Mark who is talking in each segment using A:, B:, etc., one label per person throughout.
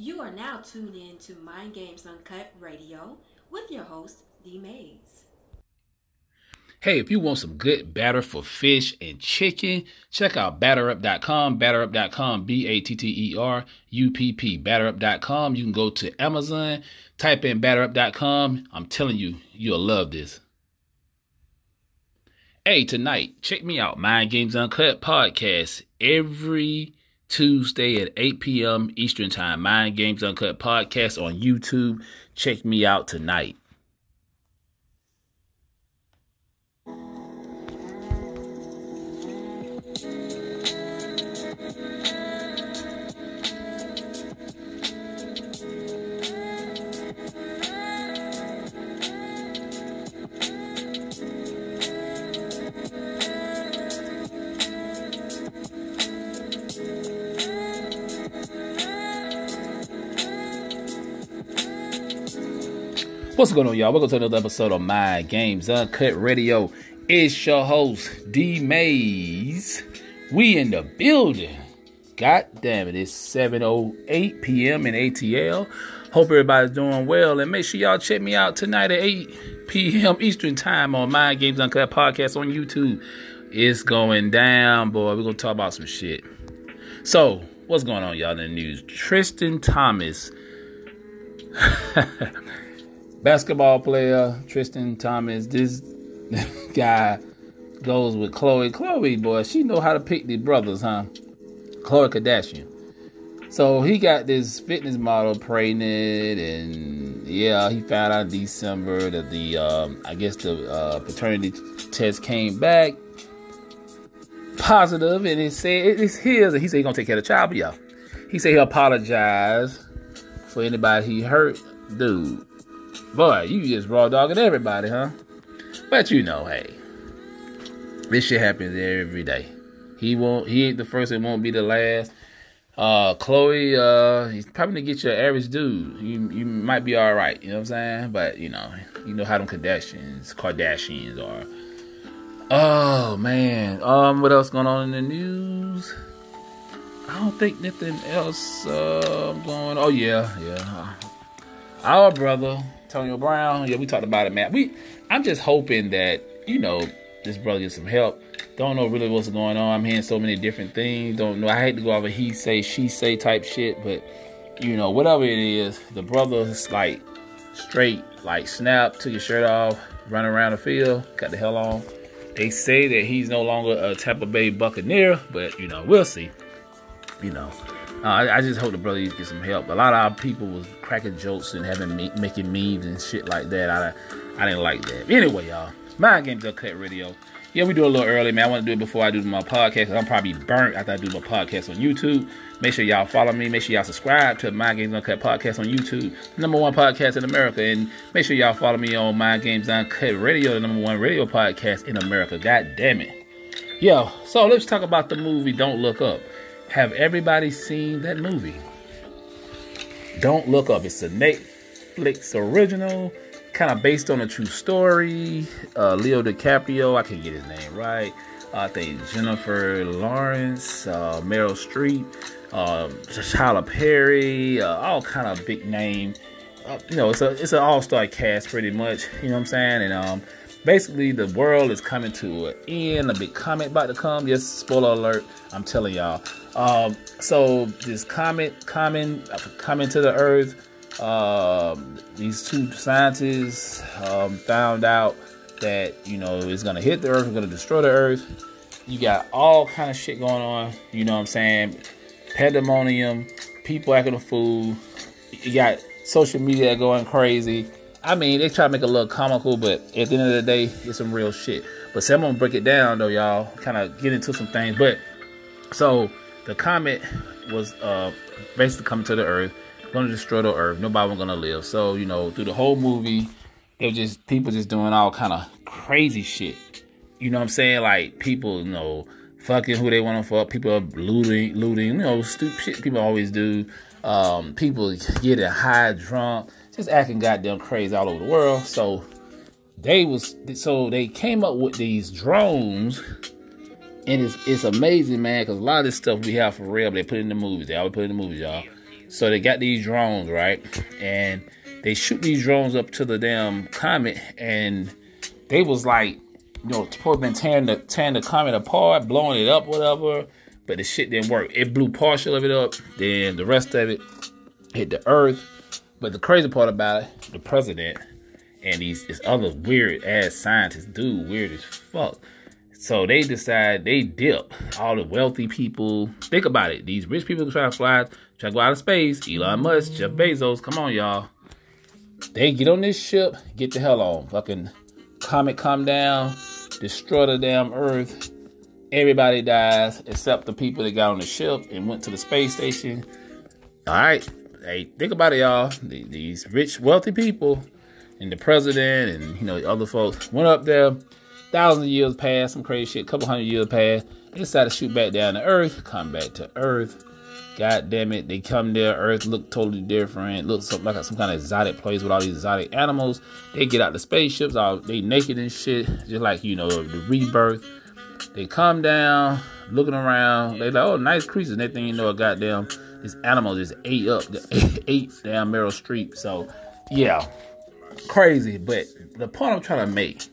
A: You are now tuned in to Mind Games Uncut Radio with your host, D Mayes.
B: Hey, if you want some good batter for fish and chicken, check out batterup.com, batterup.com, B A T T E R U P P, batterup.com. You can go to Amazon, type in batterup.com. I'm telling you, you'll love this. Hey, tonight, check me out, Mind Games Uncut podcast every Tuesday at 8 p.m. Eastern Time. Mind Games Uncut podcast on YouTube. Check me out tonight. What's going on, y'all? Welcome to another episode of Mind Games Uncut Radio. It's your host, D Mayes. We in the building. God damn it, it's 7.08 p.m. in ATL. Hope everybody's doing well. And make sure y'all check me out tonight at 8 p.m. Eastern Time on Mind Games Uncut Podcast on YouTube. It's going down, boy. We're going to talk about some shit. So, what's going on, y'all, in the news? Tristan Thompson basketball player Tristan Thompson. This guy goes with Khloe. Khloe, boy, she know how to pick the brothers, huh? Khloe Kardashian. So he got this fitness model pregnant, and yeah, he found out in December that the um, I guess the uh, paternity test came back positive, and it said it's his, and he said he's gonna take care of the child. But he said he apologized for anybody he hurt, dude. Boy, you just raw dogging everybody, huh? But you know, hey, this shit happens every day. He won't. He ain't the first. and won't be the last. Uh, Khloe, uh, he's probably gonna get your average dude. You you might be all right. You know what I'm saying? But you know, you know how them Kardashians, Kardashians are. Oh man. Um, what else going on in the news? I don't think nothing else uh, going. Oh yeah, yeah. Our brother Antonio Brown. Yeah, we talked about it, man. We, I'm just hoping that you know this brother gets some help. Don't know really what's going on. I'm hearing so many different things. Don't know. I hate to go over he say she say type shit, but you know whatever it is, the brother's like straight like snap, took his shirt off, run around the field, got the hell on. They say that he's no longer a Tampa Bay Buccaneer, but you know we'll see. You know. Uh, I, I, just hope the brother get some help. A lot of our people was cracking jokes and having me, making memes and shit like that. I I didn't like that. Anyway, y'all, Mind Games Uncut Radio. Yeah, we do a little early, man. I want to do it before I do my podcast. I'm probably burnt after I do my podcast on YouTube. Make sure y'all follow me. Make sure y'all subscribe to Mind Games Uncut podcast on YouTube, number one podcast in America. And make sure y'all follow me on Mind Games Uncut Radio, the number one radio podcast in America. God damn it. Yo, so let's talk about the movie Don't Look Up. Have everybody seen that movie? Don't Look Up. It's a Netflix original, kind of based on a true story. Uh, Leo DiCaprio, I can get his name right. I think Jennifer Lawrence, uh, Meryl Streep, uh, Tyler Perry, uh, all kind of big name. Uh, you know, it's a it's an all star cast pretty much. You know what I'm saying? And um, basically the world is coming to an end. A big comet about to come. Yes, spoiler alert. I'm telling y'all. Um, so this comet coming coming to the Earth. Um, these two scientists um, found out that you know it's gonna hit the Earth. It's gonna destroy the Earth. You got all kind of shit going on. You know what I'm saying? Pandemonium. People acting a fool. You got social media going crazy. I mean, they try to make it a little comical, but at the end of the day, it's some real shit. But see, I'm gonna break it down though, y'all. Kind of get into some things. But so the comet was uh basically coming to the Earth, gonna destroy the Earth. Nobody was gonna live. So you know, through the whole movie, it was just people just doing all kind of crazy shit. You know what I'm saying? Like people, you know, fucking who they want to fuck. People are looting, looting. You know, stupid shit people always do. Um, people getting high, drunk just acting goddamn crazy all over the world. So they was so they came up with these drones, and it's it's amazing, man. Because a lot of this stuff we have for real, they put in the movies. They always put in the movies, y'all. So they got these drones, right? And they shoot these drones up to the damn comet, and they was like, you know, supposed been tearing the tearing the comet apart, blowing it up, whatever. But the shit didn't work. It blew partial of it up, then the rest of it hit the Earth. But the crazy part about it, the president and these this other weird ass scientists, dude, weird as fuck. So they decide they dip all the wealthy people. Think about it. These rich people try to fly, try to go out of space. Elon Musk, Jeff Bezos, come on, y'all. They get on this ship, get the hell on. Fucking comet come down, destroy the damn Earth. Everybody dies except the people that got on the ship and went to the space station. All right, hey, think about it, y'all. These rich, wealthy people and the president and you know other folks went up there. Thousands of years passed, some crazy shit. Couple hundred years passed. They decided to shoot back down to Earth, come back to Earth. God damn it, they come there. Earth look totally different. Looks like some kind of exotic place with all these exotic animals. They get out the spaceships, all they naked and shit, just like you know the rebirth. They come down, looking around. They like, oh, nice creatures. They think you know a goddamn this animal just ate up, the ate damn Meryl Streep. So yeah, crazy. But the point I'm trying to make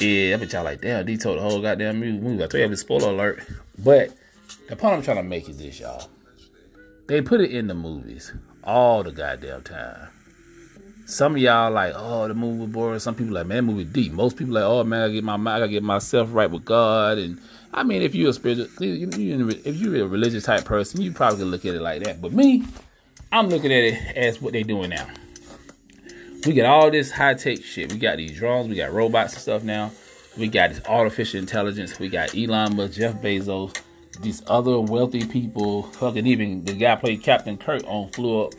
B: yeah, I bet y'all like, damn, D told the whole goddamn movie. I told was spoiler alert. But the point I'm trying to make is this, y'all. They put it in the movies all the goddamn time. Some of y'all like, oh, the movie was boring. Some people like, man, movie deep. Most people like, oh man, I get my I gotta get myself right with God. And I mean, if you're a spiritual, if you're a religious type person, you probably look at it like that. But me, I'm looking at it as what they're doing now we got all this high tech shit. We got these drones, we got robots and stuff now. We got this artificial intelligence. We got Elon Musk, Jeff Bezos, these other wealthy people. Fucking even the guy played Captain Kirk on flew up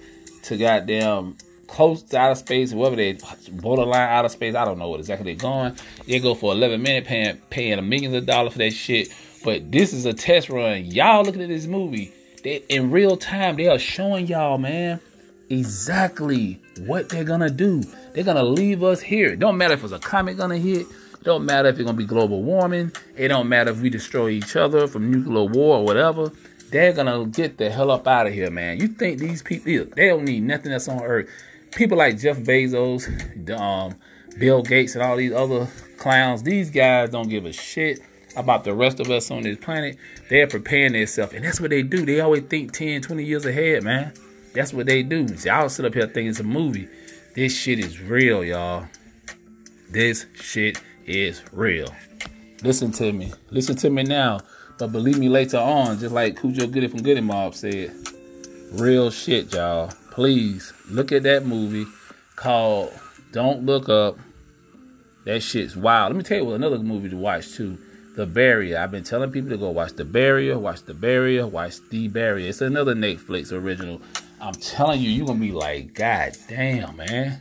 B: to goddamn close to outer space, wherever they borderline outer space. I don't know what exactly they're going. They go for 11 minutes, paying paying millions of dollars for that shit. But this is a test run. Y'all looking at this movie. They, in real time, they are showing y'all, man exactly what they're gonna do. They're gonna leave us here. It don't matter if it's a comet gonna hit. It don't matter if it's gonna be global warming. It don't matter if we destroy each other from nuclear war or whatever. They're gonna get the hell up out of here, man. You think these people they don't need nothing that's on earth. People like Jeff Bezos, um, Bill Gates, and all these other clowns, these guys don't give a shit about the rest of us on this planet. They're preparing themselves, and that's what they do. They always think 10, 20 years ahead, man. That's what they do. I'll sit up here thinking it's a movie. This shit is real, y'all. This shit is real. Listen to me. Listen to me now. But believe me later on, just like Khujo Goodie from Goodie Mob said. Real shit, y'all. Please look at that movie called Don't Look Up. That shit's wild. Let me tell you what another movie to watch too. The Barrier. I've been telling people to go watch The Barrier, watch The Barrier, watch The Barrier. It's another Netflix original. I'm telling you, you're gonna be like, God damn, man.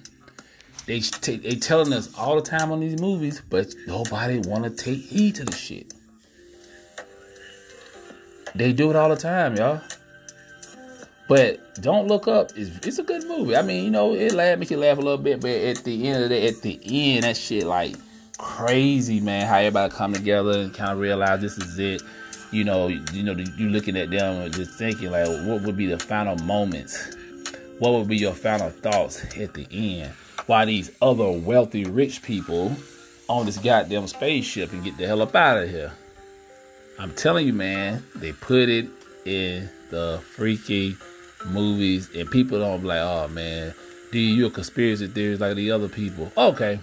B: They t- they telling us all the time on these movies, but nobody wanna take heed to the shit. They do it all the time, y'all. But don't look up. It's, it's a good movie. I mean, you know, it laugh make you laugh a little bit, but at the end of the at the end, that shit like crazy, man. How everybody come together and kind of realize this is it you know, you know, you looking at them and just thinking like, what would be the final moments? What would be your final thoughts at the end? Why these other wealthy, rich people on this goddamn spaceship and get the hell up out of here? I'm telling you, man, they put it in the freaky movies, and people don't be like, oh man, do you're a conspiracy theorist like the other people? Okay.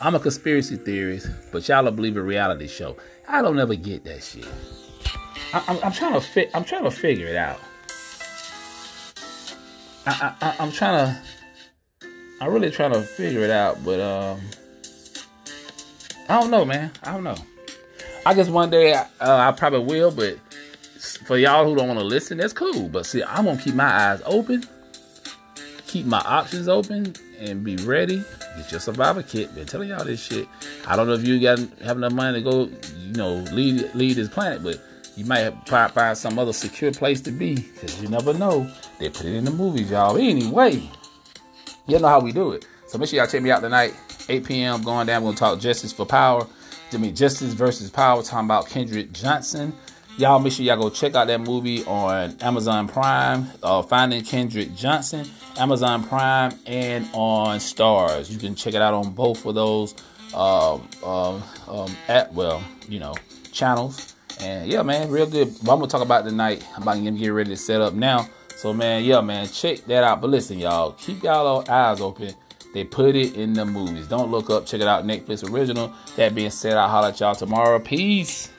B: I'm a conspiracy theorist, but y'all don't believe a reality show. I don't ever get that shit. I, am I'm trying to fit. I'm trying to figure it out. I, I, I'm trying to. I'm really trying to figure it out, but um, I don't know, man. I don't know. I guess one day uh, I probably will, but for y'all who don't want to listen, that's cool. But see, I'm gonna keep my eyes open, keep my options open, and be ready. Get your survivor kit. Been telling y'all this shit. I don't know if you got have enough money to go, you know, lead lead this planet, but you might find, find some other secure place to be because you never know. They put it in the movies, y'all. Anyway, you know how we do it. So make sure y'all check me out tonight, 8 p.m. Going down. We're gonna talk justice for power. I mean, justice versus power. Talking about Kendrick Johnson. Y'all make sure y'all go check out that movie on Amazon Prime, uh, Finding Kendrick Johnson, Amazon Prime, and on Starz. You can check it out on both of those um, um, um, at well, you know, channels. And yeah, man, real good. But I'm gonna talk about tonight. I'm about to get ready to set up now. So man, yeah, man, check that out. But listen, y'all, keep y'all eyes open. They put it in the movies. Don't look up. Check it out. Netflix original. That being said, I'll holler at y'all tomorrow. Peace.